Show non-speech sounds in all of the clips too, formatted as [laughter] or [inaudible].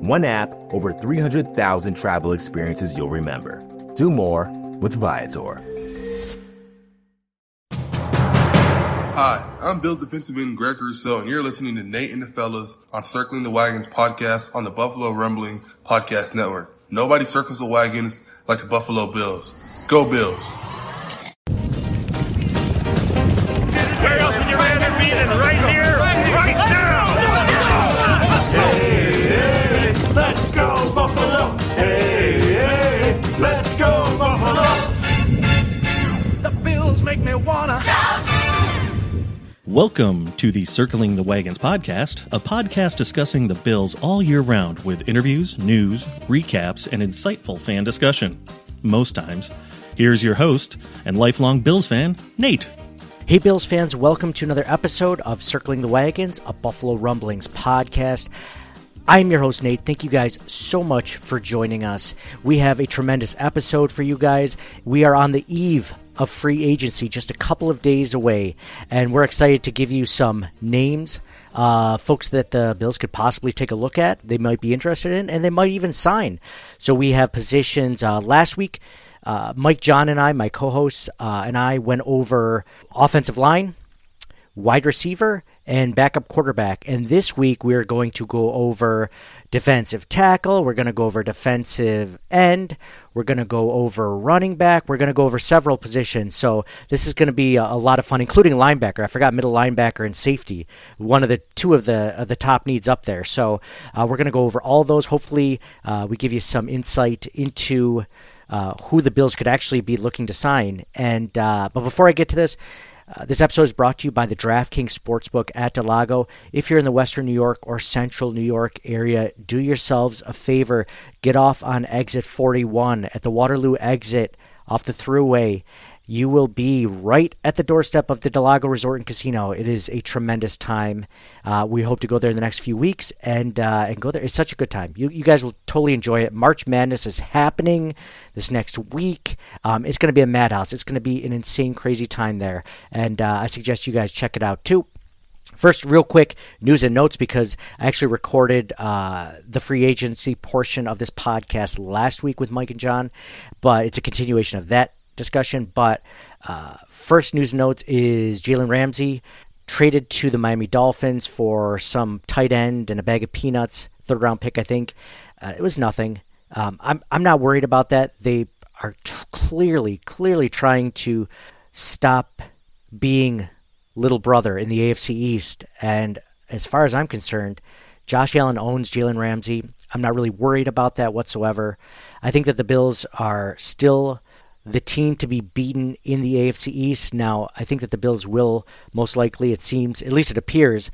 One app, over 300,000 travel experiences you'll remember. Do more with Viator. Hi, I'm Bills defensive end Greg Rousseau, and you're listening to Nate and the Fellas on Circling the Wagons podcast on the Buffalo Rumblings Podcast Network. Nobody circles the wagons like the Buffalo Bills. Go Bills! Welcome to the Circling the Wagons podcast, a podcast discussing the Bills all year round with interviews, news, recaps, and insightful fan discussion. Most times. Here's your host and lifelong Bills fan, Nate. Hey, Bills fans, welcome to another episode of Circling the Wagons, a Buffalo Rumblings podcast. I'm your host, Nate. Thank you guys so much for joining us. We have a tremendous episode for you guys. We are on the eve of free agency, just a couple of days away, and we're excited to give you some names, uh, folks that the Bills could possibly take a look at, they might be interested in, and they might even sign. So we have positions uh, last week. Uh, Mike John and I, my co hosts, uh, and I went over offensive line, wide receiver, and backup quarterback. And this week we're going to go over defensive tackle, we're going to go over defensive end, we're going to go over running back, we're going to go over several positions. So this is going to be a, lot of fun, including linebacker. I forgot middle linebacker and safety, one of the two of the of the top needs up there. So uh, we're going to go over all those. Hopefully, uh, we give you some insight into. Uh, who the Bills could actually be looking to sign. And uh, but before I get to this, uh, this episode is brought to you by the DraftKings Sportsbook at del Lago. If you're in the Western New York or Central New York area, do yourselves a favor. Get off on exit 41 at the Waterloo exit off the thruway. You will be right at the doorstep of the del Lago Resort and Casino. It is a tremendous time. Uh, we hope to go there in the next few weeks and uh, and go there. It's such a good time. You, you guys will totally enjoy it. March Madness is happening this next week. Um, it's going to be a madhouse. It's going to be an insane, crazy time there. And uh, I suggest you guys check it out too. First, real quick news and notes because I actually recorded uh, the free agency portion of this podcast last week with Mike and John, but it's a continuation of that discussion. But uh, first news notes is Jalen Ramsey traded to the Miami Dolphins for some tight end and a bag of peanuts, third round pick, I think. Uh, it was nothing. Um, I'm I'm not worried about that. They are t- clearly clearly trying to stop being little brother in the AFC East. And as far as I'm concerned, Josh Allen owns Jalen Ramsey. I'm not really worried about that whatsoever. I think that the Bills are still the team to be beaten in the AFC East. Now, I think that the Bills will most likely, it seems, at least it appears,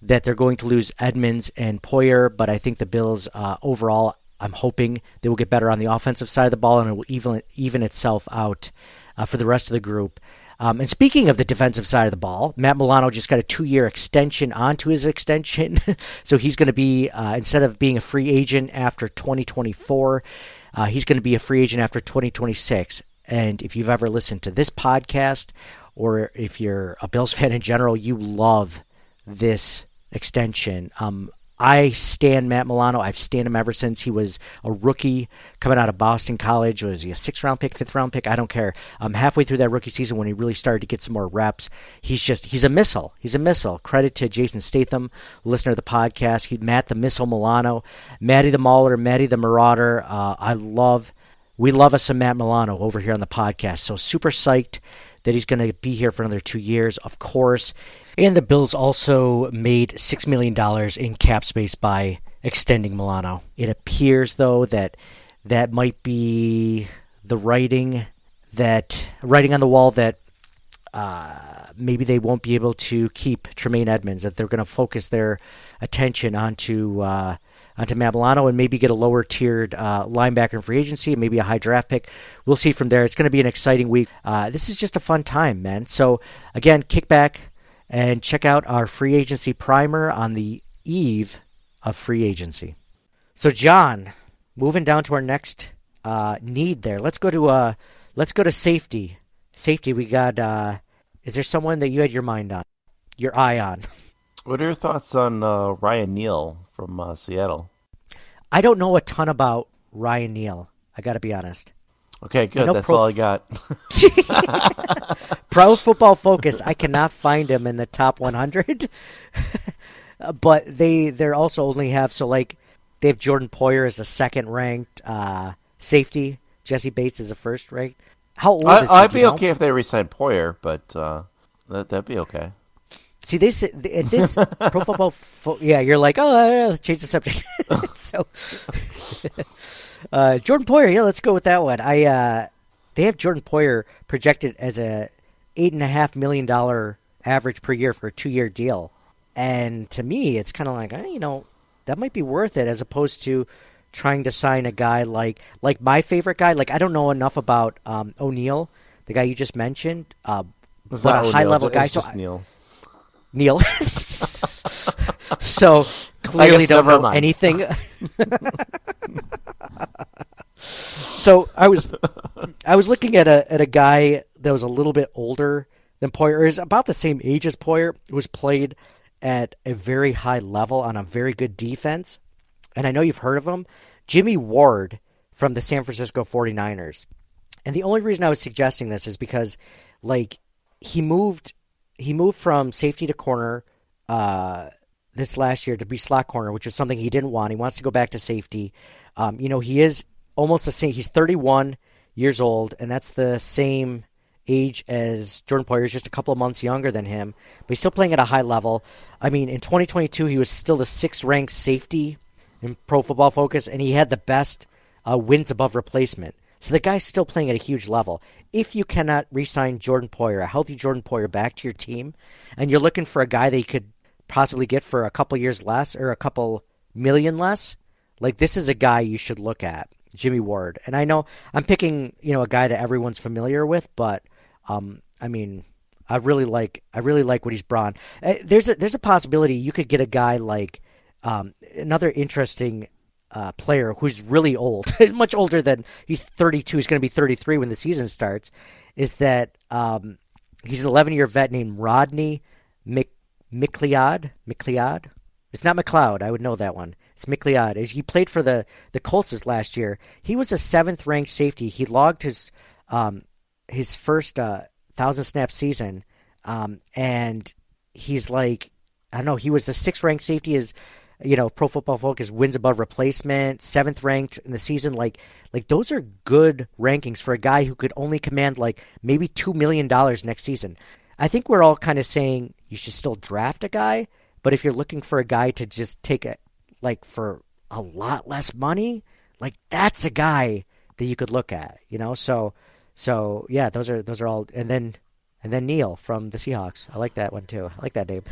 that they're going to lose Edmunds and Poyer, but I think the Bills uh, overall, I'm hoping they will get better on the offensive side of the ball and it will even, even itself out uh, for the rest of the group. Um, and speaking of the defensive side of the ball, Matt Milano just got a two year extension onto his extension. [laughs] so he's going to be, uh, instead of being a free agent after 2024, uh, he's going to be a free agent after 2026. And if you've ever listened to this podcast, or if you're a Bills [laughs] fan in general, you love this extension. Um, I stand Matt Milano. I've stand him ever since he was a rookie coming out of Boston College. Was he a sixth round pick, fifth round pick? I don't care. Um, halfway through that rookie season, when he really started to get some more reps, he's just he's a missile. He's a missile. Credit to Jason Statham, listener of the podcast. He Matt the Missile Milano, Matty the Mauler, Matty the Marauder. Uh, I love. We love us some Matt Milano over here on the podcast. So super psyched that he's going to be here for another two years, of course. And the Bills also made $6 million in cap space by extending Milano. It appears, though, that that might be the writing that writing on the wall that uh, maybe they won't be able to keep Tremaine Edmunds. That they're going to focus their attention onto uh, onto Matt Milano and maybe get a lower tiered uh, linebacker in free agency, maybe a high draft pick. We'll see from there. It's going to be an exciting week. Uh, this is just a fun time, man. So again, kick back and check out our free agency primer on the eve of free agency. So John, moving down to our next uh, need there. Let's go to uh, let's go to safety. Safety. We got. Uh, is there someone that you had your mind on, your eye on? What are your thoughts on uh, Ryan Neal from uh, Seattle? I don't know a ton about Ryan Neal. I got to be honest. Okay, good. That's all I got. [laughs] Pro Football Focus. I cannot find him in the top 100. [laughs] but they they're also only have so like they have Jordan Poyer as a second ranked uh, safety. Jessie Bates is a first ranked. How old is he? I, I'd be know? okay if they re-signed Poyer, but uh, that that'd be okay. See, say at this [laughs] Pro Football, Fo- yeah, you're like, oh, let's change the subject. [laughs] so, uh, Jordan Poyer, yeah, let's go with that one. I uh, they have Jordan Poyer projected as a eight and a half million dollar average per year for a two year deal, and to me, it's kind of like, eh, you know, that might be worth it as opposed to trying to sign a guy like like my favorite guy. Like I don't know enough about um, O'Neal, the guy you just mentioned. Uh, but a high level guy. So Neal. Neil. [laughs] so clearly don't know mind. anything. so I was I was looking at a at a guy that was a little bit older than Poyer, or is about the same age as Poyer, who was played at a very high level on a very good defense. And I know you've heard of him, Jimmy Ward from the San Francisco 49ers. And the only reason I was suggesting this is because like he moved he moved from safety to corner uh, this last year to be slot corner, which was something he didn't want. He wants to go back to safety. Um, you know, he is almost the same. He's 31 years old, and that's the same age as Jordan Poyer. He's just a couple of months younger than him, but he's still playing at a high level. I mean, in 2022, he was still the sixth ranked safety in Pro Football Focus, and he had the best uh, wins above replacement. So the guy's still playing at a huge level. If you cannot re-sign Jordan Poyer, a healthy Jordan Poyer, back to your team, and you're looking for a guy that you could possibly get for a couple years less or a couple million less, like this is a guy you should look at, Jimmy Ward. And I know I'm picking, you know, a guy that everyone's familiar with, but um, I mean, I really like I really like what he's brought. Uh, there's a there's a possibility you could get a guy like um, another interesting uh, player who's really old, [laughs] much older than he's 32. He's going to be 33 when the season starts. Is that um, he's an 11 year vet named Rodney Mc, McLeod? McLeod? It's not McLeod. I would know that one. It's McLeod. As he played for the the Colts last year, he was a seventh ranked safety. He logged his um, his first uh, thousand snap season, um, and he's like I don't know. He was the sixth ranked safety. Is you know, Pro Football Focus wins above replacement, seventh ranked in the season. Like, like those are good rankings for a guy who could only command like maybe two million dollars next season. I think we're all kind of saying you should still draft a guy, but if you're looking for a guy to just take it like for a lot less money, like that's a guy that you could look at, you know. So, so yeah, those are those are all, and then and then Neil from the Seahawks. I like that one too. I like that name.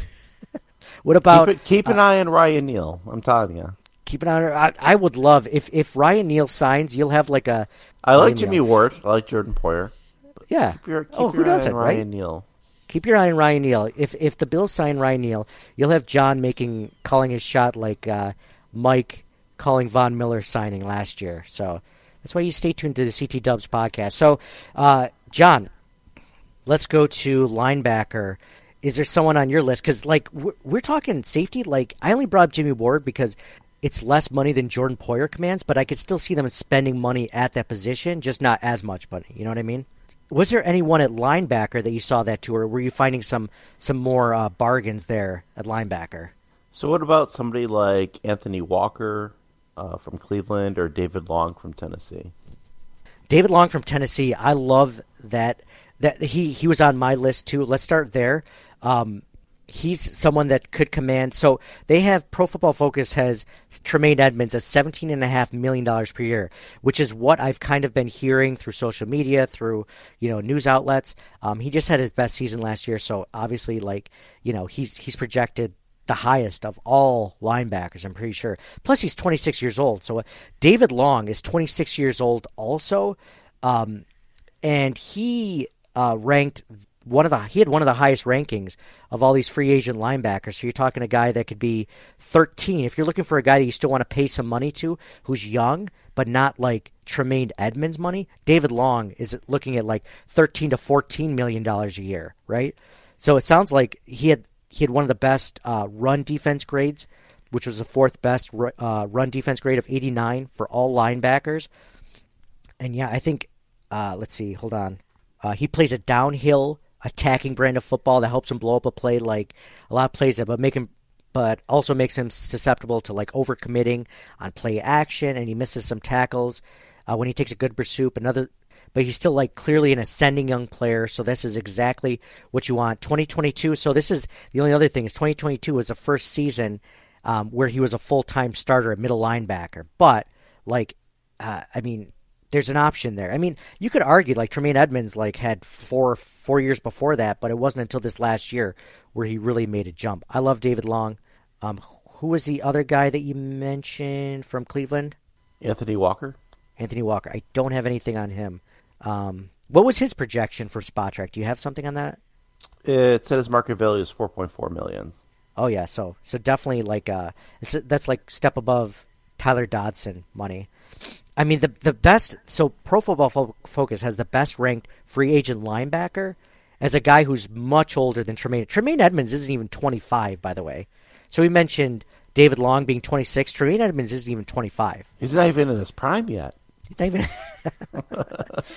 What about Keep, it, keep an eye on Ryan Neal. I'm telling you. keep an eye on? I, I would love if if Ryan Neal signs, you'll have like a I like Jimmy Neal. Ward. I like Jordan Poyer. yeah. Keep your, keep oh, who your eye doesn't, on right? Ryan Neal. Keep your eye on Ryan Neal. If if the Bills sign Ryan Neal, you'll have John making calling his shot like uh, Mike calling Von Miller signing last year. So that's why you stay tuned to the CT Dubs podcast. So, uh, John, let's go to linebacker. Is there someone on your list? Because like we're, we're talking safety. Like I only brought up Jimmy Ward because it's less money than Jordan Poyer commands, but I could still see them spending money at that position, just not as much money. You know what I mean? Was there anyone at linebacker that you saw that to, or were you finding some some more uh, bargains there at linebacker? So what about somebody like Anthony Walker uh, from Cleveland or David Long from Tennessee? David Long from Tennessee. I love that that he he was on my list too. Let's start there. Um, he's someone that could command. So they have Pro Football Focus has Tremaine Edmunds at seventeen and a half million dollars per year, which is what I've kind of been hearing through social media, through you know news outlets. Um, he just had his best season last year, so obviously, like you know, he's he's projected the highest of all linebackers. I'm pretty sure. Plus, he's 26 years old. So uh, David Long is 26 years old also, um, and he uh, ranked one of the he had one of the highest rankings of all these free agent linebackers. So you're talking a guy that could be 13. If you're looking for a guy that you still want to pay some money to, who's young but not like Tremaine Edmunds money, David Long is looking at like 13 to 14 million dollars a year, right? So it sounds like he had he had one of the best uh, run defense grades, which was the fourth best uh, run defense grade of 89 for all linebackers. And yeah, I think uh, let's see, hold on. Uh, he plays a downhill attacking brand of football that helps him blow up a play like a lot of plays that but make him but also makes him susceptible to like overcommitting on play action and he misses some tackles uh, when he takes a good pursuit another but he's still like clearly an ascending young player so this is exactly what you want. 2022 so this is the only other thing is 2022 was the first season um, where he was a full-time starter at middle linebacker but like uh, i mean there's an option there. I mean, you could argue like Tremaine Edmunds like had four four years before that, but it wasn't until this last year where he really made a jump. I love David Long. Um, who was the other guy that you mentioned from Cleveland? Anthony Walker. Anthony Walker. I don't have anything on him. Um, what was his projection for Spot Spotrac? Do you have something on that? It said his market value is four point four million. Oh yeah, so so definitely like uh, it's that's like step above Tyrel Dodson money. I mean, the the best. So Pro Football Fo- Focus has the best ranked free agent linebacker as a guy who's much older than Tremaine. Tremaine Edmunds isn't even 25, by the way. So we mentioned David Long being 26. Tremaine Edmunds isn't even 25. He's not even in his prime yet. He's not even.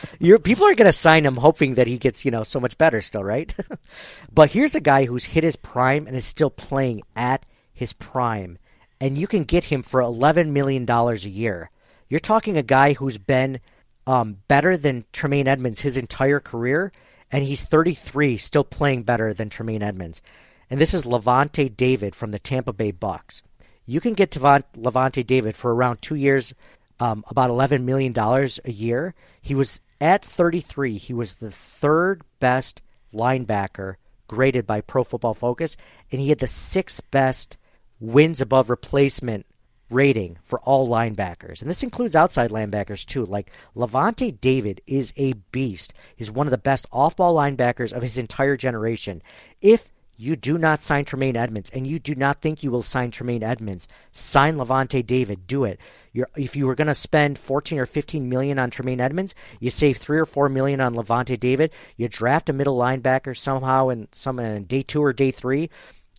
[laughs] You're, people are going to sign him, hoping that he gets you know so much better still, right? [laughs] but here's a guy who's hit his prime and is still playing at his prime, and you can get him for 11 million dollars a year. You're talking a guy who's been um, better than Tremaine Edmunds his entire career, and he's 33, still playing better than Tremaine Edmunds. And this is Lavonte David from the Tampa Bay Bucks. You can get Lavonte David for around two years, um, about $11 million a year. He was at 33, he was the third best linebacker graded by Pro Football Focus, and he had the sixth best wins above replacement rating for all linebackers. And this includes outside linebackers too. Like Lavonte David is a beast. He's one of the best off ball linebackers of his entire generation. If you do not sign Tremaine Edmunds and you do not think you will sign Tremaine Edmunds, sign Lavonte David. Do it. You're, if you were going to spend 14 or 15 million on Tremaine Edmunds, you save 3 or 4 million on Lavonte David. You draft a middle linebacker somehow in some in day 2 or day 3.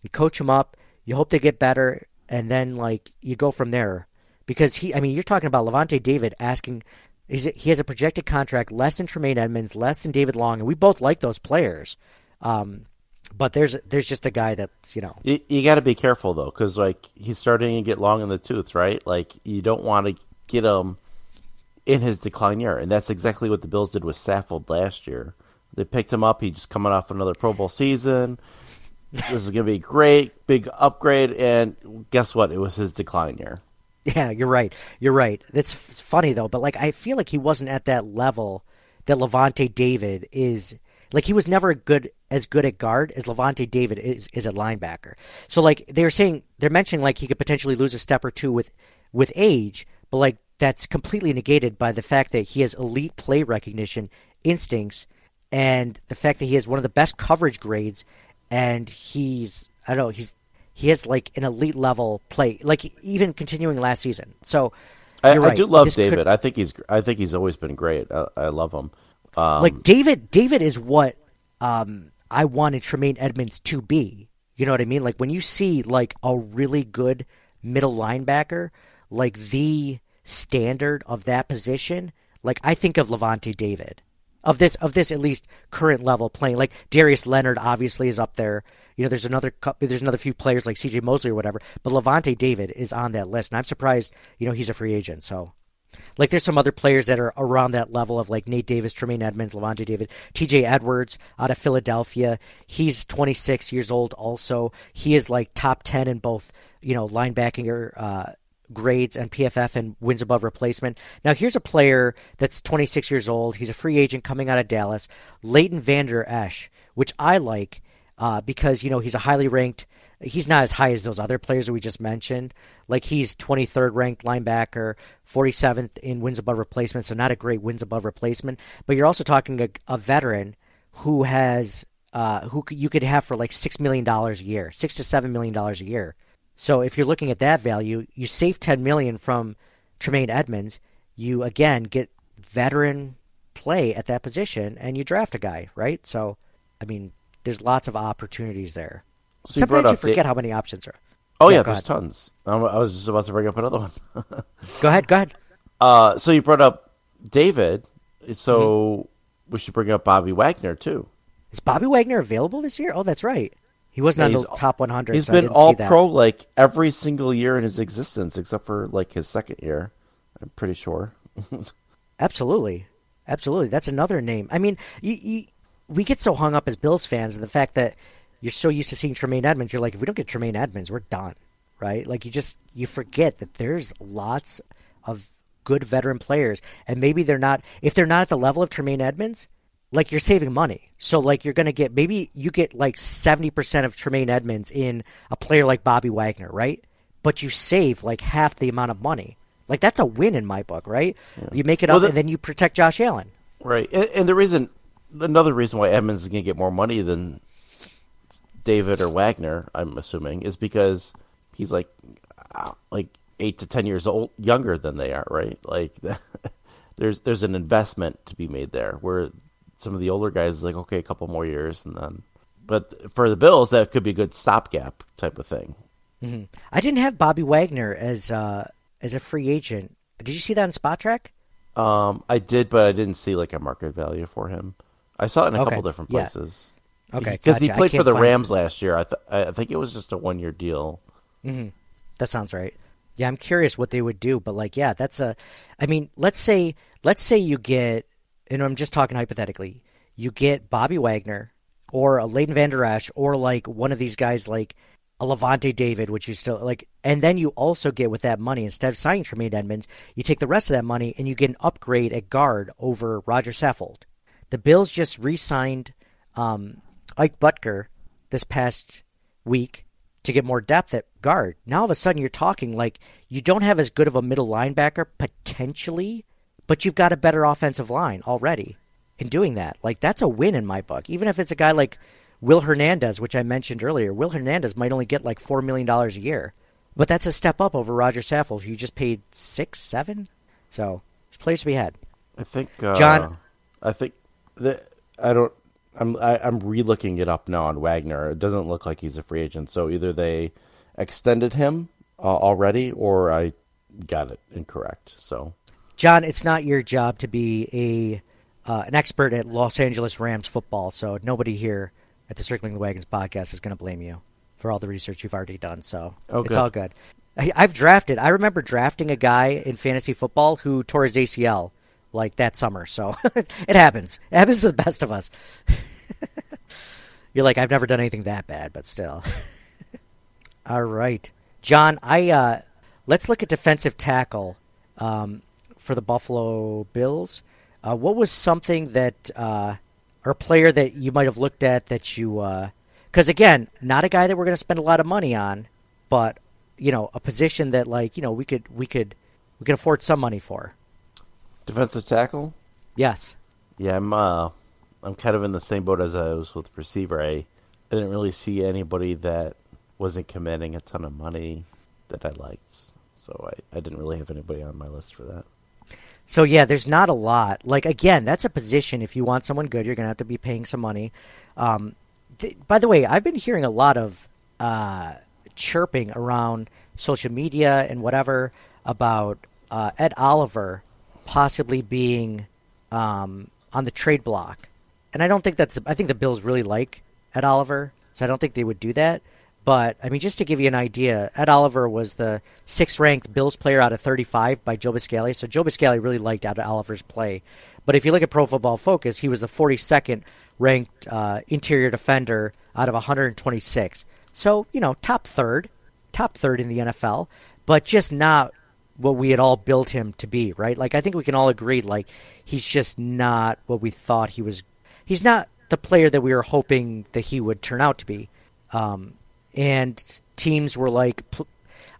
You coach him up. You hope they get better and then like you go from there because he. I mean, you're talking about Lavonte David asking. He has a projected contract less than Tremaine Edmunds, less than David Long, and we both like those players. Um, but there's there's just a guy that's you know you, you got to be careful though because like he's starting to get long in the tooth, right? Like you don't want to get him in his decline year, and that's exactly what the Bills did with Saffold last year. They picked him up. He just coming off another Pro Bowl season this is going to be great, big upgrade. And guess what? It was his decline year. Yeah, you're right. You're right. That's funny though, but like I feel like he wasn't at that level that Lavonte David is. Like he was never good as good at guard as Lavonte David is is a linebacker. So like they're saying they're mentioning like he could potentially lose a step or two with with age, but like that's completely negated by the fact that he has elite play recognition instincts and the fact that he has one of the best coverage grades and he's I don't know he's he has like an elite level play, like even continuing last season. So I, right. I, do love this David. Could, I think he's I think he's always been great. I, I love him. Um, like David, David is what um, I wanted Tremaine Edmunds to be. You know what I mean? Like when you see like a really good middle linebacker, like the standard of that position, like I think of Lavonte David of this of this at least current level playing. Like Darius Leonard obviously is up there. You know, there's another there's another few players like C.J. Mosley or whatever, but Lavonte David is on that list, and I'm surprised. You know, he's a free agent. So, like, there's some other players that are around that level of like Nate Davis, Tremaine Edmunds, Lavonte David, T.J. Edwards out of Philadelphia. He's 26 years old. Also, he is like top 10 in both you know linebacking or uh, grades and PFF and wins above replacement. Now, here's a player that's 26 years old. He's a free agent coming out of Dallas, Leighton Vander Esch, which I like. uh, because you know he's a highly ranked. He's not as high as those other players that we just mentioned. Like he's 23rd ranked linebacker, 47th in wins above replacement, so not a great wins above replacement. But you're also talking a, a veteran who has uh, who you could have for like six million dollars a year, six to seven million dollars a year. So if you're looking at that value, you save 10 million from Tremaine Edmunds. You again get veteran play at that position, and you draft a guy, right? So, I mean, there's lots of opportunities there. So Sometimes brought you forget Da- how many options are. Oh Yeah, yeah, there's ahead. tons. I was just about to bring up another one. [laughs] Go ahead, go ahead. uh, so you brought up David. So Mm-hmm. we should bring up Bobby Wagner too. Is Bobby Wagner available this year? Oh, that's right. He wasn't Yeah, on the top 100. He's so been all pro like every single year in his existence, except for like his second year. I'm pretty sure. [laughs] Absolutely, absolutely. That's another name. I mean, you, you, we get so hung up as Bills fans in the fact that you're so used to seeing Tremaine Edmunds. You're like, if we don't get Tremaine Edmunds, we're done, right? Like you just you forget that there's lots of good veteran players, and maybe they're not. If they're not at the level of Tremaine Edmunds, like you're saving money. So like you're gonna get maybe you get like seventy percent of Tremaine Edmunds in a player like Bobby Wagner, right? But you save like half the amount of money. Like that's a win in my book, right? You make it Well, up, the- and then you protect Josh Allen. Right, and, and the reason, another reason why Edmunds is going to get more money than David or Wagner, I'm assuming, is because he's like, like eight to ten years old, younger than they are. Right, like [laughs] there's there's an investment to be made there. Where some of the older guys is like, okay, a couple more years, and then, but for the Bills, that could be a good stopgap type of thing. I didn't have Bobby Wagner as uh, as a free agent. Did you see that on Spotrac? Um, I did, but I didn't see like a market value for him. I saw it in a Okay, couple different yeah. places. Okay, because he gotcha. I played for the Rams last year. I th- I think it was just a one year deal. That sounds right. Yeah, I'm curious what they would do, but like, yeah, that's a. I mean, let's say let's say you get, and I'm just talking hypothetically, you get Bobby Wagner or a Leighton Vander Esch or like one of these guys like a Lavonte David, which you still like, and then you also get with that money instead of signing Tremaine Edmunds, you take the rest of that money and you get an upgrade at guard over Roger Saffold. The Bills just re-signed um, Ike Boettger this past week to get more depth at guard. Now all of a sudden you're talking like you don't have as good of a middle linebacker potentially, but you've got a better offensive line already. In doing that, like that's a win in my book. Even if it's a guy like Will Hernandez, which I mentioned earlier, Will Hernandez might only get like four million dollars a year, but that's a step up over Roger Saffold, who you just paid six, seven. So there's players to be had. I think uh, John- I think that I don't. I'm I, I'm re-looking it up now on Wagner. It doesn't look like he's a free agent. So either they extended him uh, already, or I got it incorrect. So John, it's not your job to be a uh, an expert at Los Angeles Rams football, so nobody here at the Circling the Wagons podcast is going to blame you for all the research you've already done. So Oh, it's all good. I, I've drafted. I remember drafting a guy in fantasy football who tore his ACL like that summer. So [laughs] it happens. It happens to the best of us. [laughs] You're like, I've never done anything that bad, but still. [laughs] All right, John. I uh, let's look at defensive tackle um, for the Buffalo Bills. Uh, what was something that uh, or a player that you might have looked at that you? Because again, not a guy that we're going to spend a lot of money on, but you know, a position that like you know we could we could we could afford some money for. defensive tackle. Yes. Yeah, I'm. Uh, I'm kind of in the same boat as I was with receiver. I, I didn't really see anybody that wasn't commanding a ton of money that I liked. So I, I didn't really have anybody on my list for that. So yeah, there's not a lot. Like again, that's a position. If you want someone good, you're gonna have to be paying some money. Um, th- by the way, I've been hearing a lot of uh, chirping around social media and whatever about uh, Ed Oliver possibly being um, on the trade block, and I don't think that's. I think the Bills really like Ed Oliver, so I don't think they would do that. But I mean, just to give you an idea, Ed Oliver was the sixth-ranked Bills player out of 35 by Joe Buscaglia. So Joe Buscaglia really liked Ed Oliver's play. But if you look at Pro Football Focus, he was the 42nd ranked uh, interior defender out of 126. So you know, top third, top third in the NFL, but just not what we had all built him to be, right? Like I think we can all agree, like he's just not what we thought he was. He's not the player that we were hoping that he would turn out to be. Um, and teams were like,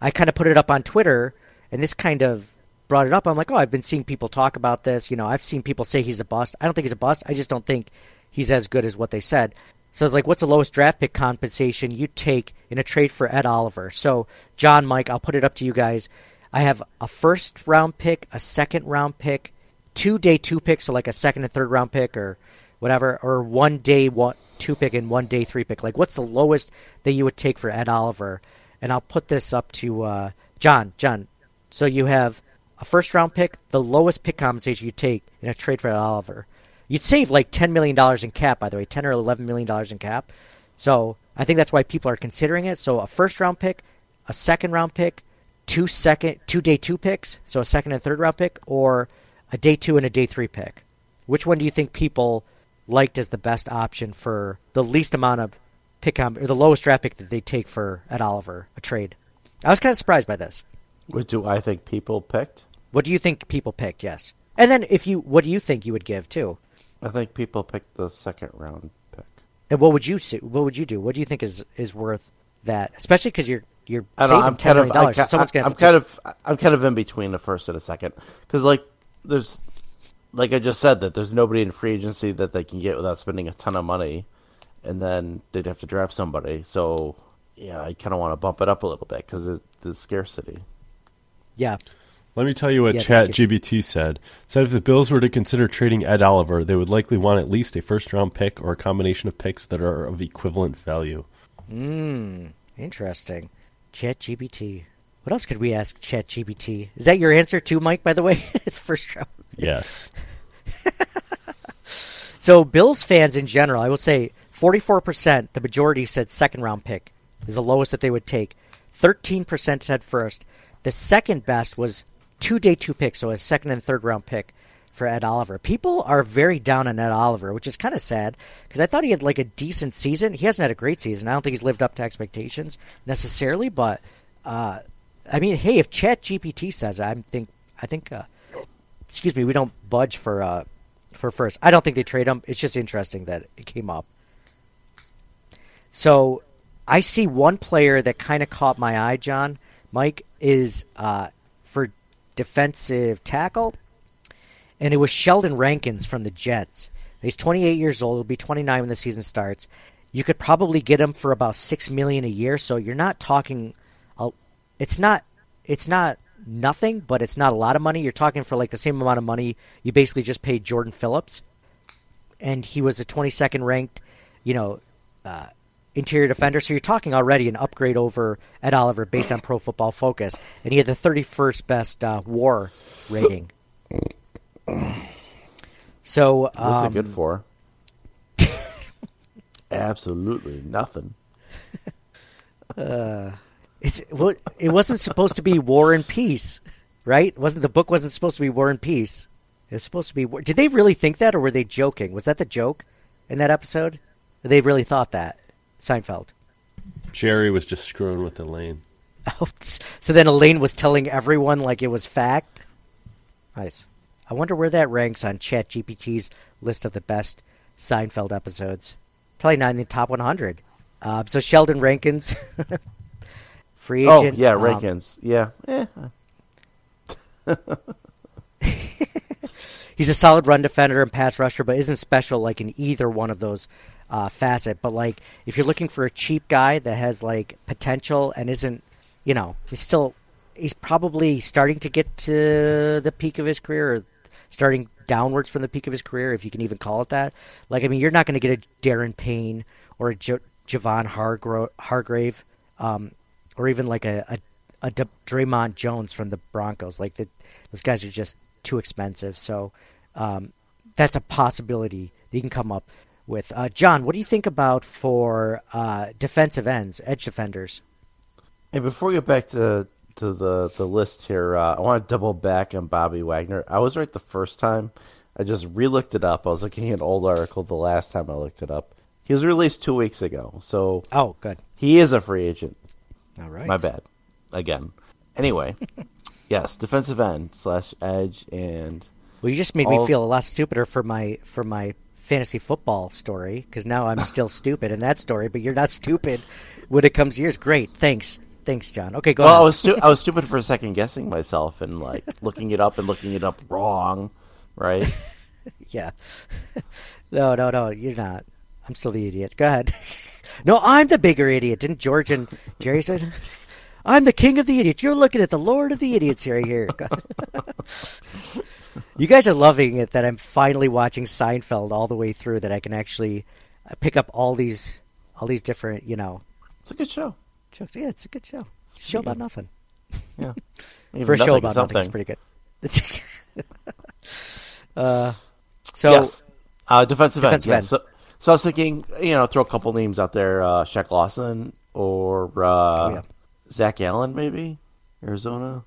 I kind of put it up on Twitter, and this kind of brought it up. I'm like, oh, I've been seeing people talk about this. You know, I've seen people say he's a bust. I don't think he's a bust. I just don't think he's as good as what they said. So it's like, what's the lowest draft pick compensation you take in a trade for Ed Oliver? So, John, Mike, I'll put it up to you guys. I have a first round pick, a second round pick, two day two picks, so like a second and third round pick or whatever, or one day one two pick and one day three pick. Like, what's the lowest that you would take for Ed Oliver? And I'll put this up to uh, John. John, so you have a first round pick, the lowest pick compensation you take in a trade for Ed Oliver. You'd save like ten million dollars in cap, by the way, ten or eleven million dollars in cap. So I think that's why people are considering it. So a first round pick, a second round pick, two second two day two picks, so a second and third round pick, or a day two and a day three pick. Which one do you think people liked as the best option for the least amount of pick on or the lowest draft pick that they take for Ed Oliver, a trade? I was kind of surprised by this. What do I think people picked? What do you think people picked? Yes, and then if you, what do you think you would give too? I think people picked the second round pick. And what would you see? What would you do? What do you think is is worth that? Especially because you're you're I saving I'm ten kind of, I, dollars. so someone's gonna. I'm have to kind of, I'm kind of in between the first and the second because, like, there's, like I just said, that there's nobody in free agency that they can get without spending a ton of money, and then they'd have to draft somebody. So, yeah, I kind of want to bump it up a little bit because of the scarcity. yeah, Let me tell you what Yeah, Chat. GPT said. Said if the Bills were to consider trading Ed Oliver, they would likely want at least a first round pick or a combination of picks that are of equivalent value. Hmm. Interesting. Chat GPT. What else could we ask Chat GPT? Is that your answer too, Mike? By the way, [laughs] it's first round. Yes. [laughs] So Bills fans in general, I will say, forty-four percent, the majority said second round pick is the lowest that they would take. Thirteen percent said first. The second best was two day two picks, so a second and third round pick for Ed Oliver. People are very down on Ed Oliver, which is kind of sad because I thought he had like a decent season. He hasn't had a great season. I don't think he's lived up to expectations necessarily, but uh, I mean, hey, if Chat GPT says it, I think I think uh, excuse me, we don't budge for uh, for first. I don't think they trade him. It's just interesting that it came up. So I see one player that kind of caught my eye, John. Mike is uh, for defensive tackle, and it was Sheldon Rankins from the Jets. He's 28 years old. He'll be 29 when the season starts. You could probably get him for about six million a year. So you're not talking. It's not. It's not nothing, but it's not a lot of money. You're talking for like the same amount of money you basically just paid Jordan Phillips, and he was a 22nd ranked, you know, uh, interior defender. So you're talking already an upgrade over Ed Oliver based on Pro Football Focus, and he had the 31st best uh, WAR rating. So What's it um, good for? [laughs] Absolutely nothing. [laughs] It's it wasn't supposed to be War and Peace, right? wasn't the book wasn't supposed to be War and Peace? It was supposed to be. War. Did they really think that, or were they joking? Was that the joke in that episode? They really thought that Seinfeld. Jerry was just screwing with Elaine. Oh, so then Elaine was telling everyone like it was fact. Nice. I wonder where that ranks on ChatGPT's list of the best Seinfeld episodes. Probably not in the top 100. Uh, so Sheldon Rankins, [laughs] free Oh agent. yeah, um, Rankins. yeah, eh, [laughs] he's a solid run defender and pass rusher, but isn't special like in either one of those uh, facet. But like, if you're looking for a cheap guy that has like potential and isn't, you know, he's still he's probably starting to get to the peak of his career, or starting downwards from the peak of his career, if you can even call it that. Like, I mean, you're not going to get a Daron Payne or a jo- Javon Hargro- Hargrave, um, or even like a, a a Dre'Mont Jones from the Broncos. Like the, those guys are just too expensive. So um, that's a possibility that you can come up with. Uh, John, what do you think about for uh, defensive ends, edge defenders? And before we get back to to the the list here, uh, I want to double back on Bobby Wagner. I was right the first time. I just re-looked it up. I was looking at an old article the last time I looked it up. He was released two weeks ago, so Oh, good. he is a free agent. All right. My bad. Again. Anyway, [laughs] yes, defensive end slash edge and Well, you just made All- me feel a lot stupider for my for my fantasy football story because now I'm still [laughs] stupid in that story, but you're not stupid when it comes to yours. Great, thanks, thanks, John. Okay, go Well, I was stu- I was [laughs] stupid for second guessing myself and like looking it up and looking it up wrong, right? Yeah. no, no, no, you're not. I'm still the idiot. Go ahead. No, I'm the bigger idiot. Didn't George and Jerry say? I'm the king of the idiots. You're looking at the lord of the idiots right here. [laughs] you guys are loving it that I'm finally watching Seinfeld all the way through. That I can actually uh, pick up all these, all these different, you know, It's a good show. jokes. Yeah, it's a good show. It's show about nothing. Yeah. [laughs] Even For a show about nothing, it's pretty good. It's [laughs] uh, so yes. Uh, defensive, Defensive end. Yeah. end. So, so I was thinking, you know, throw a couple names out there: uh, Shaq Lawson or uh, Oh, yeah. Zach Allen, maybe Arizona.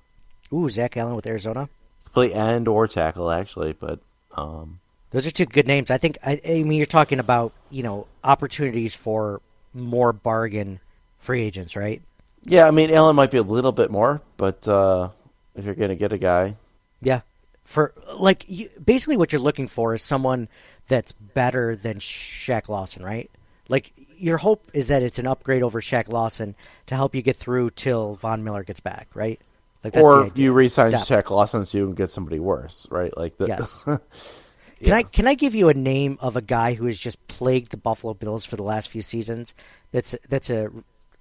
ooh, Zach Allen with Arizona. Play end or tackle, actually, but um, Those are two good names. I think. I, I mean, you're talking about you know opportunities for more bargain free agents, right? yeah, I mean, Allen might be a little bit more, but uh, if you're going to get a guy, Yeah. For like, you, basically, what you're looking for is someone that's better than Shaq Lawson, right? Like, your hope is that it's an upgrade over Shaq Lawson to help you get through till Von Miller gets back, right? Like, that's the or you resign Depth. Shaq Lawson so you can get somebody worse, right? Like the, Yes. [laughs] Can I can I give you a name of a guy who has just plagued the Buffalo Bills for the last few seasons? That's that's a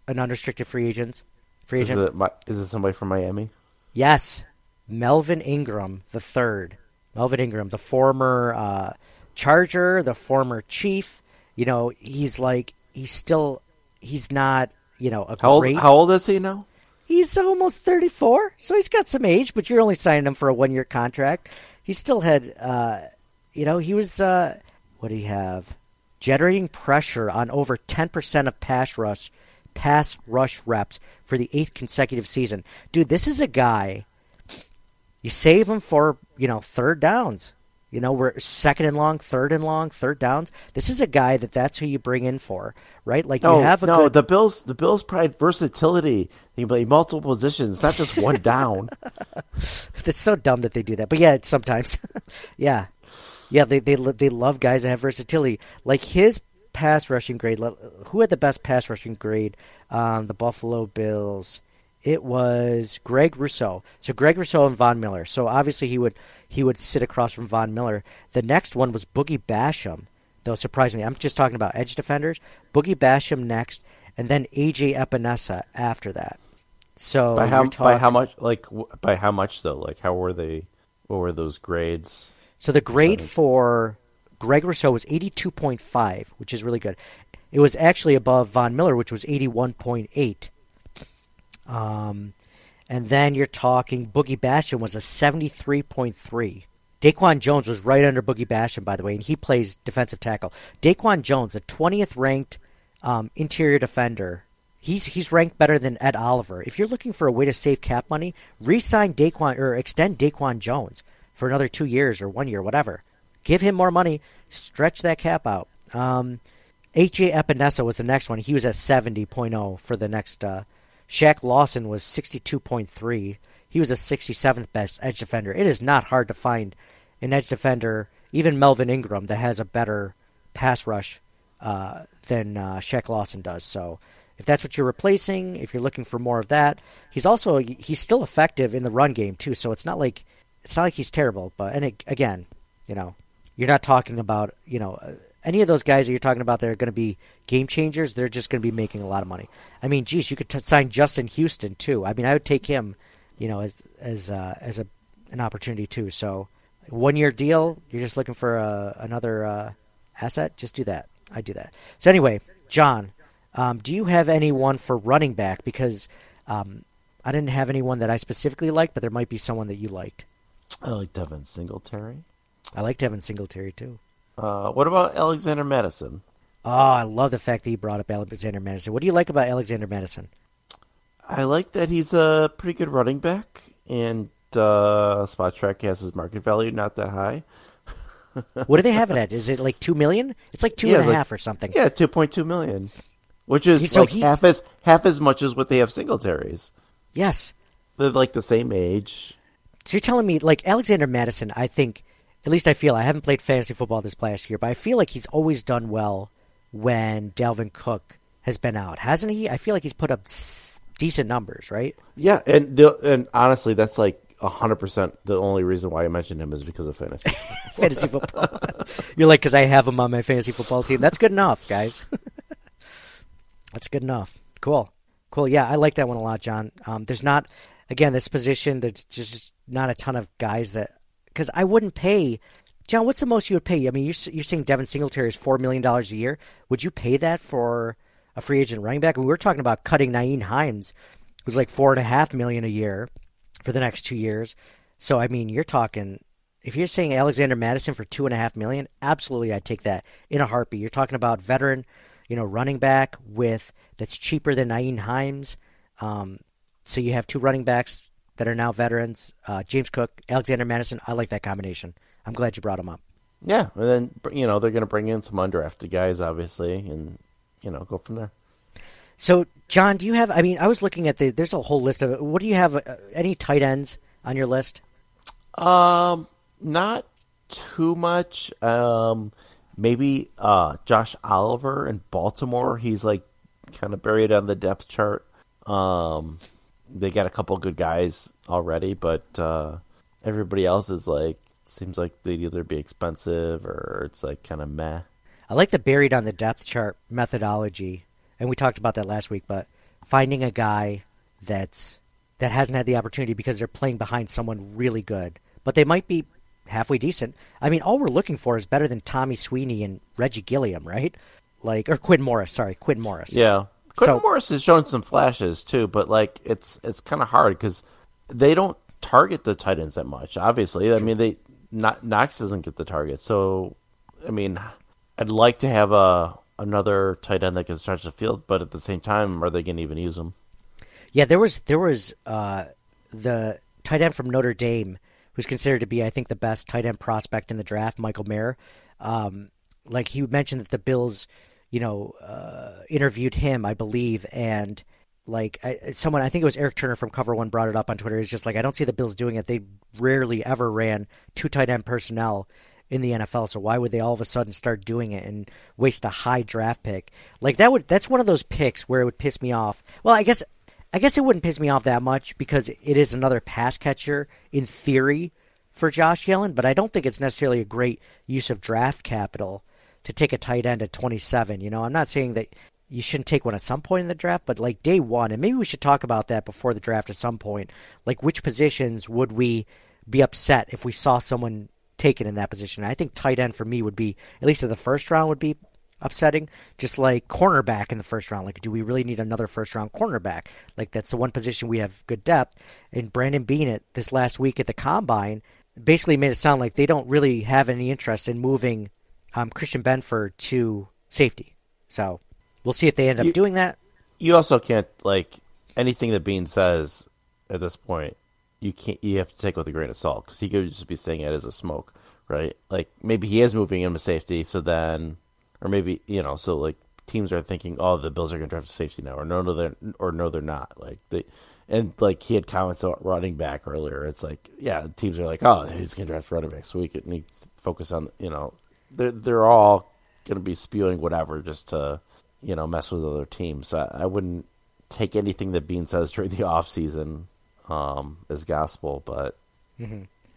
an unrestricted free agent. Free is agent. it my, is it somebody from Miami? Yes, Melvin Ingram the third. Melvin Ingram, the former uh, Charger, the former Chief. You know, he's like he's still he's not you know a How old, great. how old is he now? He's almost 34, so he's got some age, but you're only signing him for a one year contract. He still had, uh, you know, he was, uh, what do you have? Generating pressure on over 10% of pass rush, pass rush reps for the eighth consecutive season. Dude, this is a guy, you save him for, you know, third downs. You know, we're second and long, third and long, third downs. This is a guy that that's who you bring in for, right? Like No, you have a no. good, The Bills, the Bills pride versatility. They can play multiple positions, not just one [laughs] down. [laughs] It's so dumb that they do that, but yeah, it's sometimes, [laughs] yeah, yeah, they they they love guys that have versatility. Like his pass rushing grade. Who had the best pass rushing grade on the Buffalo Bills? It was Greg Rousseau. So Greg Rousseau and Von Miller. So obviously he would he would sit across from Von Miller. The next one was Boogie Basham. Though surprisingly, I'm just talking about edge defenders. Boogie Basham next, and then AJ Epenesa after that. So By how by how much? Like by how much though? Like how were they? What were those grades? So the grade for Greg Rousseau was 82.5, which is really good. It was actually above Von Miller, which was 81.8. Um, and then you're talking Boogie Basham was a 73.3. Daquan Jones was right under Boogie Basham, by the way, and he plays defensive tackle. Daquan Jones, the 20th ranked um, interior defender, he's he's ranked better than Ed Oliver. If you're looking for a way to save cap money, re-sign Daquan or extend Daquan Jones for another two years or one year, whatever. Give him more money, stretch that cap out. Um, H.J. Epenesa was the next one. He was at 70.0 for the next. Uh, Shaq Lawson was 62.3. He was a 67th best edge defender. It is not hard to find an edge defender, even Melvin Ingram, that has a better pass rush uh, than uh, Shaq Lawson does. So if that's what you're replacing, if you're looking for more of that, he's also he's still effective in the run game too. So it's not like it's not like he's terrible. But and it, again, you know, you're not talking about you know any of those guys that you're talking about that are going to be game changers. They're just going to be making a lot of money. I mean, geez, you could t- sign Justin Houston too. I mean, I would take him, you know, as as uh, as a an opportunity too. So one year deal. You're just looking for uh, another uh, asset. Just do that. I do that. So anyway, John, um, do you have anyone for running back? Because um, I didn't have anyone that I specifically liked, but there might be someone that you liked. I like Devin Singletary. I like Devin Singletary too. Uh, what about Alexander Mattison? Oh, I love the fact that you brought up Alexander Mattison. What do you like about Alexander Mattison? I like that he's a pretty good running back, and uh, Spotrac has his market value not that high. [laughs] What do they have it at? Is it like two million? It's like two and a half like- or something. Yeah, two point two million, which is So like half as half as much as what they have Singletaries. Yes. They're like the same age. So you're telling me, like Alexander Mattison, I think at least I feel I haven't played fantasy football this past year, but I feel like he's always done well when Dalvin Cook has been out, hasn't he? I feel like he's put up decent numbers, right? Yeah, and the, and honestly, that's like hundred percent the only reason why I mentioned him is because of fantasy. [laughs] fantasy football. [laughs] You're like, because I have him on my fantasy football team. That's good enough, guys. [laughs] That's good enough. Cool, cool. Yeah, I like that one a lot, John. Um, there's not, again, this position. There's just not a ton of guys that because I wouldn't pay. John, what's the most you would pay? I mean, you're you're saying Devin Singletary is four million dollars a year. Would you pay that for a free agent running back? We were talking about cutting Nyheim Hines, who's like 4.5 million a year for the next two years. So I mean, you're talking. If you're saying Alexander Mattison for 2.5 million, absolutely, I'd take that in a heartbeat. You're talking about veteran, you know, running back with that's cheaper than Nyheim Hines. Um, so you have two running backs that are now veterans. Uh, James Cook, Alexander Mattison. I like that combination. I'm glad you brought them up. Yeah, and then you know they're going to bring in some undrafted guys, obviously, and you know go from there. So, John, do you have? I mean, I was looking at the. There's a whole list of. What do you have? Uh, any tight ends on your list? Um, not too much. Um, maybe uh, Josh Oliver in Baltimore. He's like kind of buried on the depth chart. Um, they got a couple good guys already, but uh, everybody else is like seems like they'd either be expensive or it's like kind of meh. I like the buried on the depth chart methodology, and we talked about that last week. But finding a guy that's that hasn't had the opportunity because they're playing behind someone really good, but they might be halfway decent. I mean, all we're looking for is better than Tommy Sweeney and Reggie Gilliam, right? Like or Quinn Morris. Sorry, Quinn Morris. Yeah, Quinn So- Morris has shown some flashes too, but like it's it's kind of hard because they don't target the tight ends that much. Obviously, I mean they not Knox doesn't get the target, so I mean I'd like to have a another tight end that can stretch the field, but at the same time, are they going to even use him? Yeah, there was there was uh, the tight end from Notre Dame who's considered to be, I think, the best tight end prospect in the draft, Michael Mayer. Um, like he mentioned that the Bills, you know, uh, interviewed him, I believe, and like I, someone, I think it was Eric Turner from Cover One brought it up on Twitter. It's just like I don't see the Bills doing it. They rarely ever ran two tight end personnel in the NFL. So why would they all of a sudden start doing it and waste a high draft pick? Like that would that's one of those picks where it would piss me off. Well, I guess I guess it wouldn't piss me off that much because it is another pass catcher in theory for Josh Allen, but I don't think it's necessarily a great use of draft capital to take a tight end at 27. You know, I'm not saying that you shouldn't take one at some point in the draft, but like day one, and maybe we should talk about that before the draft at some point. Like, which positions would we be upset if we saw someone taken in that position? I think tight end for me would be, at least in the first round, would be upsetting. Just like cornerback in the first round. Like, do we really need another first round cornerback? Like, that's the one position we have good depth. And Brandon Beane at this last week at the combine basically made it sound like they don't really have any interest in moving um, Christian Benford to safety. So we'll see if they end up You- doing that. You also can't like anything that Beane says at this point. You can't. You have to take with a grain of salt because he could just be saying it as a smoke, right? Like maybe he is moving him to safety, so then, or maybe you know, so like teams are thinking, oh, the Bills are going to draft a safety now, or no, no, they're or no, they're not. Like they, and like he had comments about running back earlier. It's like, yeah, teams are like, oh, he's going to draft running back, so we can focus on, you know, they're they're all going to be spewing whatever just to you know, mess with other teams. So I, I wouldn't take anything that Beane says [laughs] during the off season um, as gospel, but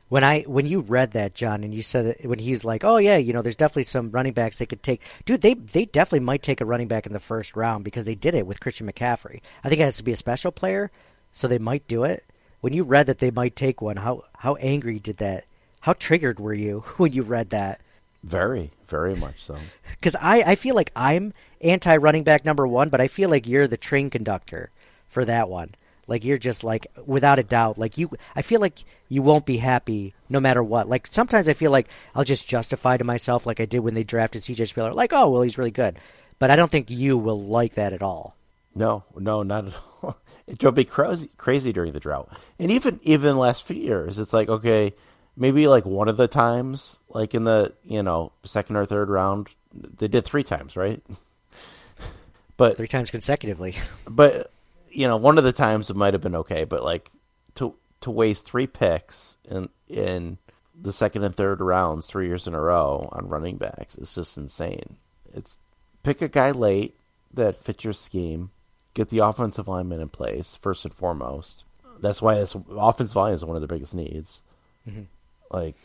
When I when you read that, John, and you said that when he's like, "Oh yeah, you know, there's definitely some running backs they could take." Dude, they they definitely might take a running back in the first round because they did it with Christian McCaffrey. I think it has to be a special player, so they might do it. When you read that they might take one, how how angry did that? How triggered were you [laughs] when you read that? Very, very much so. [laughs] Because I, I feel like I'm anti running back number one, but I feel like you're the train conductor for that one. Like you're just like without a doubt. Like you, I feel like you won't be happy no matter what. Like sometimes I feel like I'll just justify to myself, like I did when they drafted C.J. Spiller. Like, oh well, he's really good, but I don't think you will like that at all. No, no, not at all. It drove me crazy, crazy during the drought, and even even last few years, it's like okay, maybe like one of the times, like in the you know second or third round, they did three times, right? [laughs] But Three times consecutively. [laughs] but you know, one of the times it might have been okay, but like to to waste three picks in in the second and third rounds three years in a row on running backs. is just insane. It's pick a guy late that fits your scheme, get the offensive lineman in place first and foremost. That's why this offensive line is one of the biggest needs. Mm-hmm. Like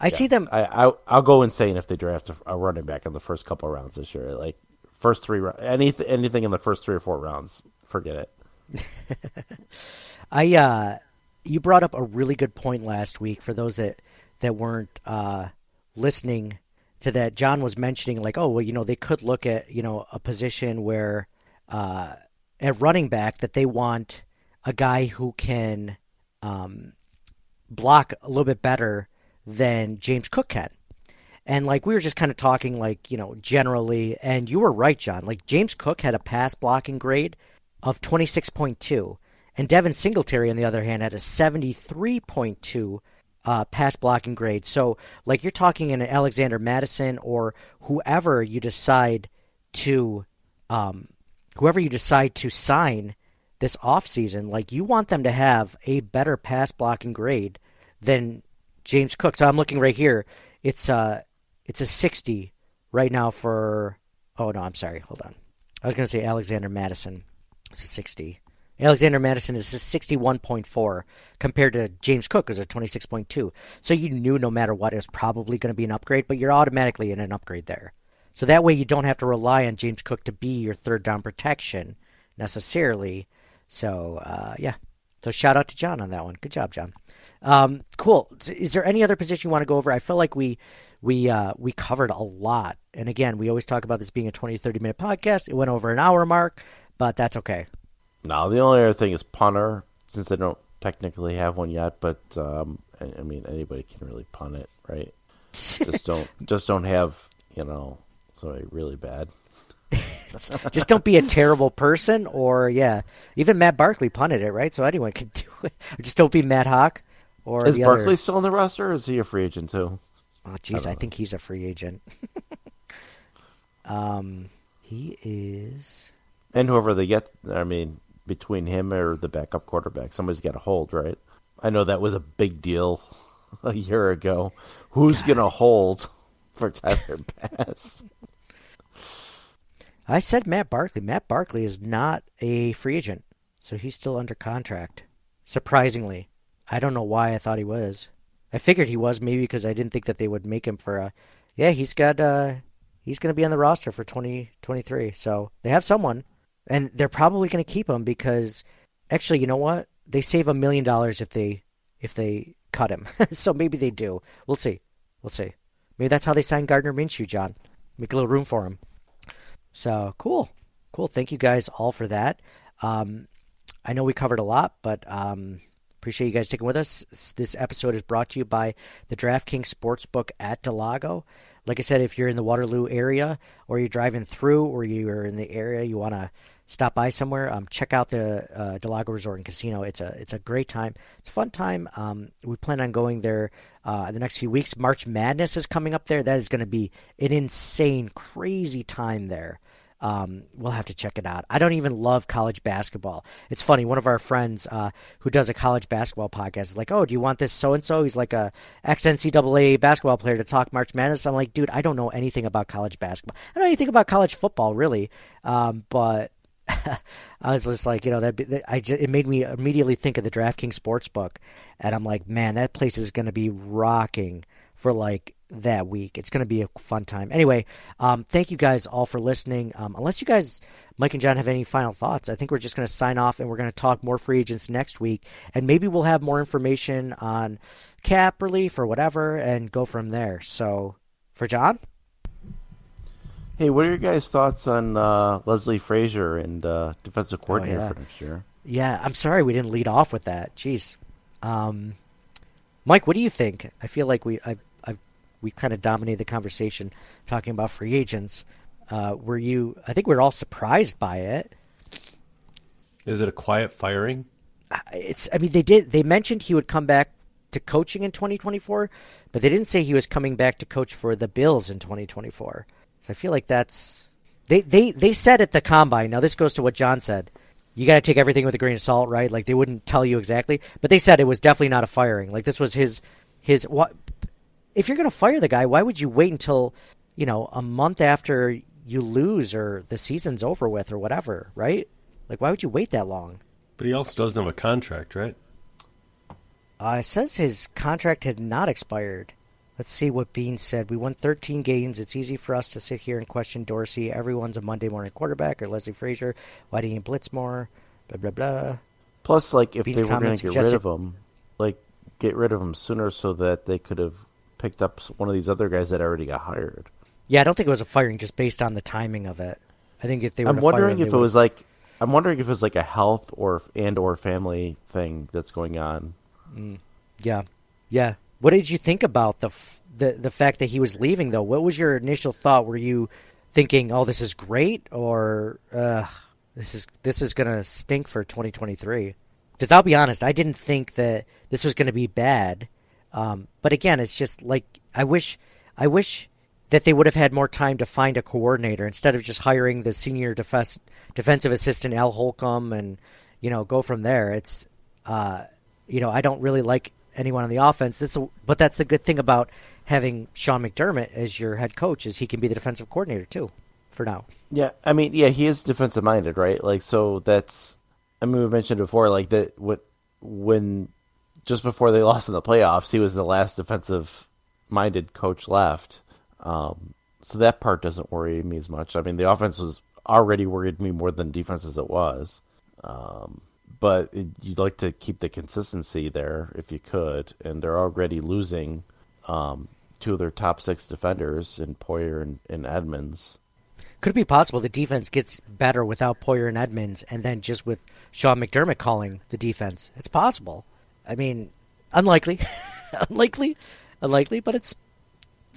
I see them. I, I I'll go insane if they draft a, a running back in the first couple of rounds this year. Like first three anything anything in the first three or four rounds, forget it. [laughs] I uh, you brought up a really good point last week for those that that weren't uh, listening to that. John was mentioning like, oh well, you know, they could look at you know a position where uh, at running back that they want a guy who can um, block a little bit better than James Cook can. And like we were just kind of talking like, you know, generally and you were right, John. Like James Cook had a pass blocking grade of 26.2 and Devin Singletary on the other hand had a 73.2 uh, pass blocking grade. So like you're talking in Alexander Mattison or whoever you decide to um, whoever you decide to sign this offseason, like you want them to have a better pass blocking grade than James Cook. So I'm looking right here. It's uh it's a 60 right now for Oh no, I'm sorry. Hold on. I was going to say Alexander Mattison. It's a 60. Alexander Mattison is a 61.4 compared to James Cook who's a 26.2. So you knew no matter what it was probably going to be an upgrade, but you're automatically in an upgrade there. So that way you don't have to rely on James Cook to be your third down protection necessarily. So uh, yeah. So shout out to John on that one. Good job, John. Um, cool. Is there any other position you want to go over? I feel like we we uh, we covered a lot. And again, we always talk about this being a 20 30 minute podcast. It went over an hour mark, but that's okay. Now the only other thing is punter, since they don't technically have one yet. But um, I, I mean, anybody can really punt it, right? [laughs] just don't just don't have you know somebody really bad. [laughs] just don't be a terrible person, or yeah, even Matt Barkley punted it, right? So anyone can do it. Just don't be Matt Haack. Or is Barkley other... still in the roster, or is he a free agent too? Oh, jeez, I, I think he's a free agent. [laughs] um, he is. And whoever they get, I mean, between him or the backup quarterback, somebody's got to hold, right? I know that was a big deal [laughs] a year ago. Who's going to hold for Tyler Bass? I said Matt Barkley. Matt Barkley is not a free agent, so he's still under contract. Surprisingly, I don't know why I thought he was. I figured he was maybe because I didn't think that they would make him for a. Yeah, he's got. uh He's going to be on the roster for 2023. so they have someone, and they're probably going to keep him because, actually, you know what? They save a million dollars if they if they cut him. [laughs] so maybe they do. We'll see. We'll see. Maybe that's how they sign Gardner Minshew, John. Make a little room for him. So cool, cool. Thank you guys all for that. Um, I know we covered a lot, but um, appreciate you guys sticking with us. This episode is brought to you by the DraftKings Sportsbook at del Lago. Like I said, if you're in the Waterloo area or you're driving through or you're in the area, you want to stop by somewhere, um, check out the uh, Del Lago Resort and Casino. It's a it's a great time. It's a fun time. Um, we plan on going there uh, in the next few weeks. March Madness is coming up there. That is going to be an insane, crazy time there. Um, we'll have to check it out. I don't even love college basketball. It's funny. One of our friends uh, who does a college basketball podcast is like, "Oh, do you want this so and so?" He's like a ex NCAA basketball player to talk March Madness. I'm like, dude, I don't know anything about college basketball. I don't know anything about college football really. Um, but [laughs] I was just like, you know, that, I just, it made me immediately think of the DraftKings Sportsbook, and I'm like, man, that place is going to be rocking for like that week. It's going to be a fun time. Anyway, um, thank you guys all for listening. Um, unless you guys, Mike and John, have any final thoughts, I think we're just going to sign off and we're going to talk more free agents next week, and maybe we'll have more information on cap relief or whatever, and go from there. So, for John. Hey, what are your guys' thoughts on uh, Leslie Frazier and uh, defensive coordinator oh, yeah. for next year? Yeah, I'm sorry we didn't lead off with that. Jeez, um, Mike, what do you think? I feel like we I, I we kind of dominated the conversation talking about free agents. Uh, were you? I think we are all surprised by it. Is it a quiet firing? It's. I mean, they did. They mentioned he would come back to coaching in 2024, but they didn't say he was coming back to coach for the Bills in 2024. So I feel like that's they they they said at the combine. Now this goes to what John said. You got to take everything with a grain of salt, right? Like they wouldn't tell you exactly, but they said it was definitely not a firing. Like this was his his what if you're going to fire the guy, why would you wait until, you know, a month after you lose or the season's over with or whatever, right? Like why would you wait that long? But he also doesn't have a contract, right? Uh, it says his contract had not expired. Let's see what Beane said. We won 13 games. It's easy for us to sit here and question Dorsey. Everyone's a Monday morning quarterback or Leslie Frazier. Why didn't you blitz more? Blah blah blah. Plus, like if Beane's they were going to get rid of him, like get rid of him sooner so that they could have picked up one of these other guys that already got hired. Yeah, I don't think it was a firing just based on the timing of it. I think if they were I'm wondering him, if it was like I'm wondering if it was like a health or and or family thing that's going on. Yeah, yeah. What did you think about the f- the the fact that he was leaving though? What was your initial thought? Were you thinking, "Oh, this is great," or uh, "This is this is gonna stink for 2023"? Because I'll be honest, I didn't think that this was gonna be bad. Um, but again, it's just like I wish I wish that they would have had more time to find a coordinator instead of just hiring the senior defensive assistant Al Holcomb and you know go from there. It's uh, you know I don't really like anyone on the offense. This, but that's the good thing about having Sean McDermott as your head coach is he can be the defensive coordinator too, for now. Yeah, I mean, yeah, he is defensive minded, right? Like, so that's. I mean, we mentioned before, like that. What when just before they lost in the playoffs, he was the last defensive minded coach left. Um, so that part doesn't worry me as much. I mean, the offense was already worried me more than defense as it was. Um, but it, you'd like to keep the consistency there if you could, and they're already losing um, two of their top six defenders in Poyer and, and Edmunds. Could it be possible the defense gets better without Poyer and Edmunds, and then just with Sean McDermott calling the defense? It's possible. I mean, unlikely, [laughs] unlikely, unlikely, but it's.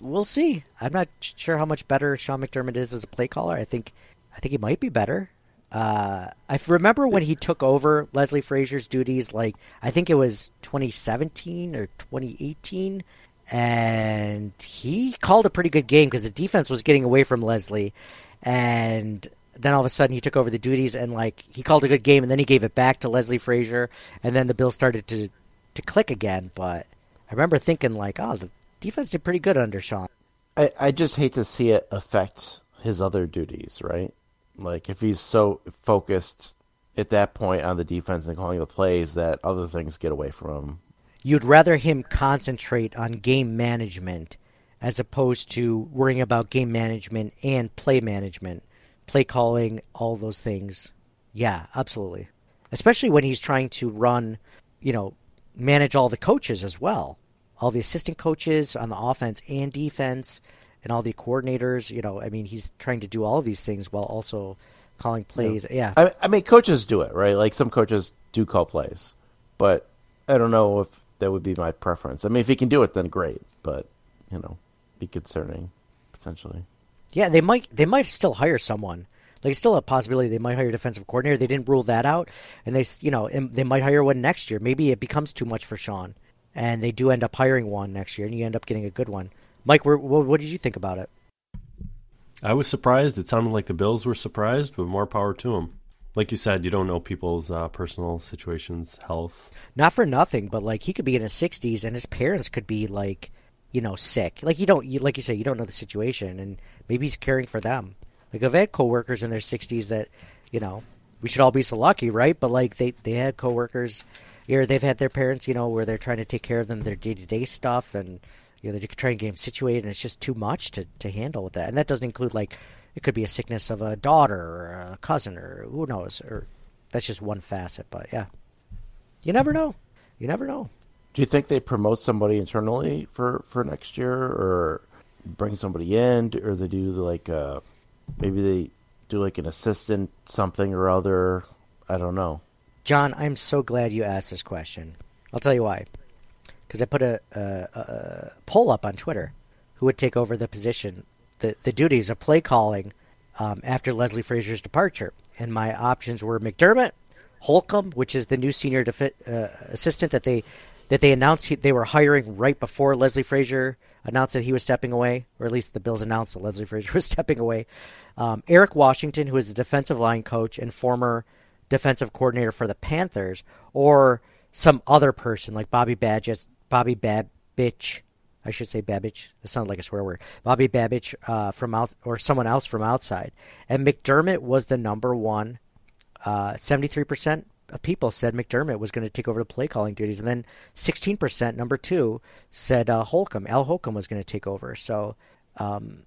We'll see. I'm not sure how much better Sean McDermott is as a play caller. I think, I think he might be better. Uh, I remember when he took over Leslie Frazier's duties. Like I think it was 2017 or 2018, and he called a pretty good game because the defense was getting away from Leslie, and then all of a sudden he took over the duties and like he called a good game, and then he gave it back to Leslie Frazier, and then the Bills started to to click again. But I remember thinking like, oh, the defense did pretty good under Sean. I, I just hate to see it affect his other duties, right? Like if he's so focused at that point on the defense and calling the plays that other things get away from him. You'd rather him concentrate on game management as opposed to worrying about game management and play management, play calling, all those things. Yeah, absolutely. Especially when he's trying to run, you know, manage all the coaches as well. All the assistant coaches on the offense and defense and all the coordinators, you know, I mean, he's trying to do all of these things while also calling plays. Yeah. I, I mean, coaches do it, right? Like some coaches do call plays, but I don't know if that would be my preference. I mean, if he can do it, then great, but you know, be concerning potentially. Yeah, they might they might still hire someone. Like it's still a possibility they might hire a defensive coordinator. They didn't rule that out, and they you know they might hire one next year. Maybe it becomes too much for Sean, and they do end up hiring one next year, and you end up getting a good one. Mike, what, what did you think about it? I was surprised. It sounded like the Bills were surprised, but more power to them. Like you said, you don't know people's uh, personal situations, health. Not for nothing, but like he could be in his sixties, and his parents could be like, you know, sick. Like you don't, you, like you say, you don't know the situation, and maybe he's caring for them. Like I've had coworkers in their sixties that, you know, we should all be so lucky, right? But like they they had coworkers, or they've had their parents, you know, where they're trying to take care of them, their day to day stuff, and you know they're trying to get them situated, and it's just too much to to handle with that. And that doesn't include like it could be a sickness of a daughter or a cousin or who knows, or that's just one facet. But yeah, you never know. You never know. Do you think they promote somebody internally for for next year, or bring somebody in, or they do like uh maybe they do like an assistant something or other? I don't know. John, I'm so glad you asked this question. I'll tell you why. Because I put a, a, a poll up on Twitter. Who would take over the position, the, the duties of play calling um, after Leslie Frazier's departure? And my options were McDermott, Holcomb, which is the new senior defi- uh, assistant that they that they announced he, they were hiring right before Leslie Frazier announced that he was stepping away, or at least the Bills announced that Leslie Frazier [laughs] was stepping away. Um, Eric Washington, who is the defensive line coach and former defensive coordinator for the Panthers, or some other person like Bobby Badgett, Bobby Bab, Babich. I should say Babich. That sounded like a swear word. Bobby Babich uh, from out or someone else from outside. And McDermott was the number one. Uh, seventy-three percent of people said McDermott was going to take over the play calling duties, and then sixteen percent, number two, said uh, Holcomb. Al Holcomb was going to take over. So um,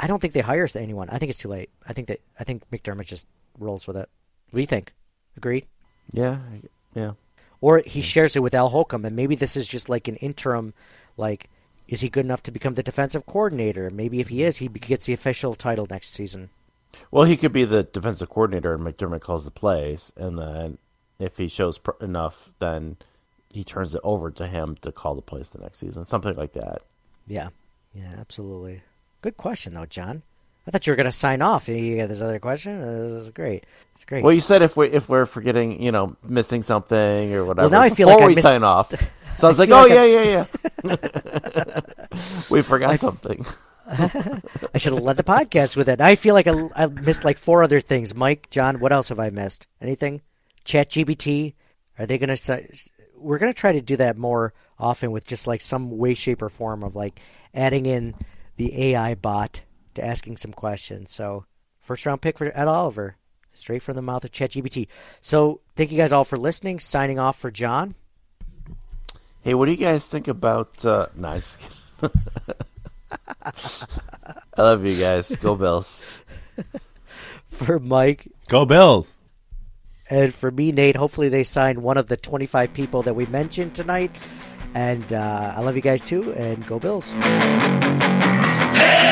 I don't think they hire anyone. I think it's too late. I think that I think McDermott just rolls with it. What do you think? Agreed? Yeah, yeah. Or he shares it with Al Holcomb, and maybe this is just like an interim, like, is he good enough to become the defensive coordinator? Maybe if he is, he gets the official title next season. Well, he could be the defensive coordinator, and McDermott calls the plays, and then if he shows pr- enough, then he turns it over to him to call the plays the next season, something like that. Yeah, yeah, absolutely. Good question, though, John. I thought you were going to sign off. You got this other question. Uh, this is great. It's great. Well, you said if we if we're forgetting, you know, missing something or whatever. Well, now I feel before like I we missed- sign off. [laughs] So I was I like, oh like yeah, yeah, [laughs] yeah. we forgot something. [laughs] I should have led the podcast with it. I feel like I, I missed like four other things. Mike, John, what else have I missed? Anything? ChatGPT? Are they going to? We're going to try to do that more often with just like some way, shape, or form of like adding in the AI bot to asking some questions. So first round pick for Ed Oliver, straight from the mouth of ChatGPT. So thank you guys all for listening. Signing off for John. Hey, what do you guys think about? Uh, no, I'm just kidding. [laughs] I love you guys. Go Bills. [laughs] For Mike Go Bills. And for me, Nate. Hopefully they sign one of the 25 people that we mentioned tonight. And uh, I love you guys too. And go Bills. Let's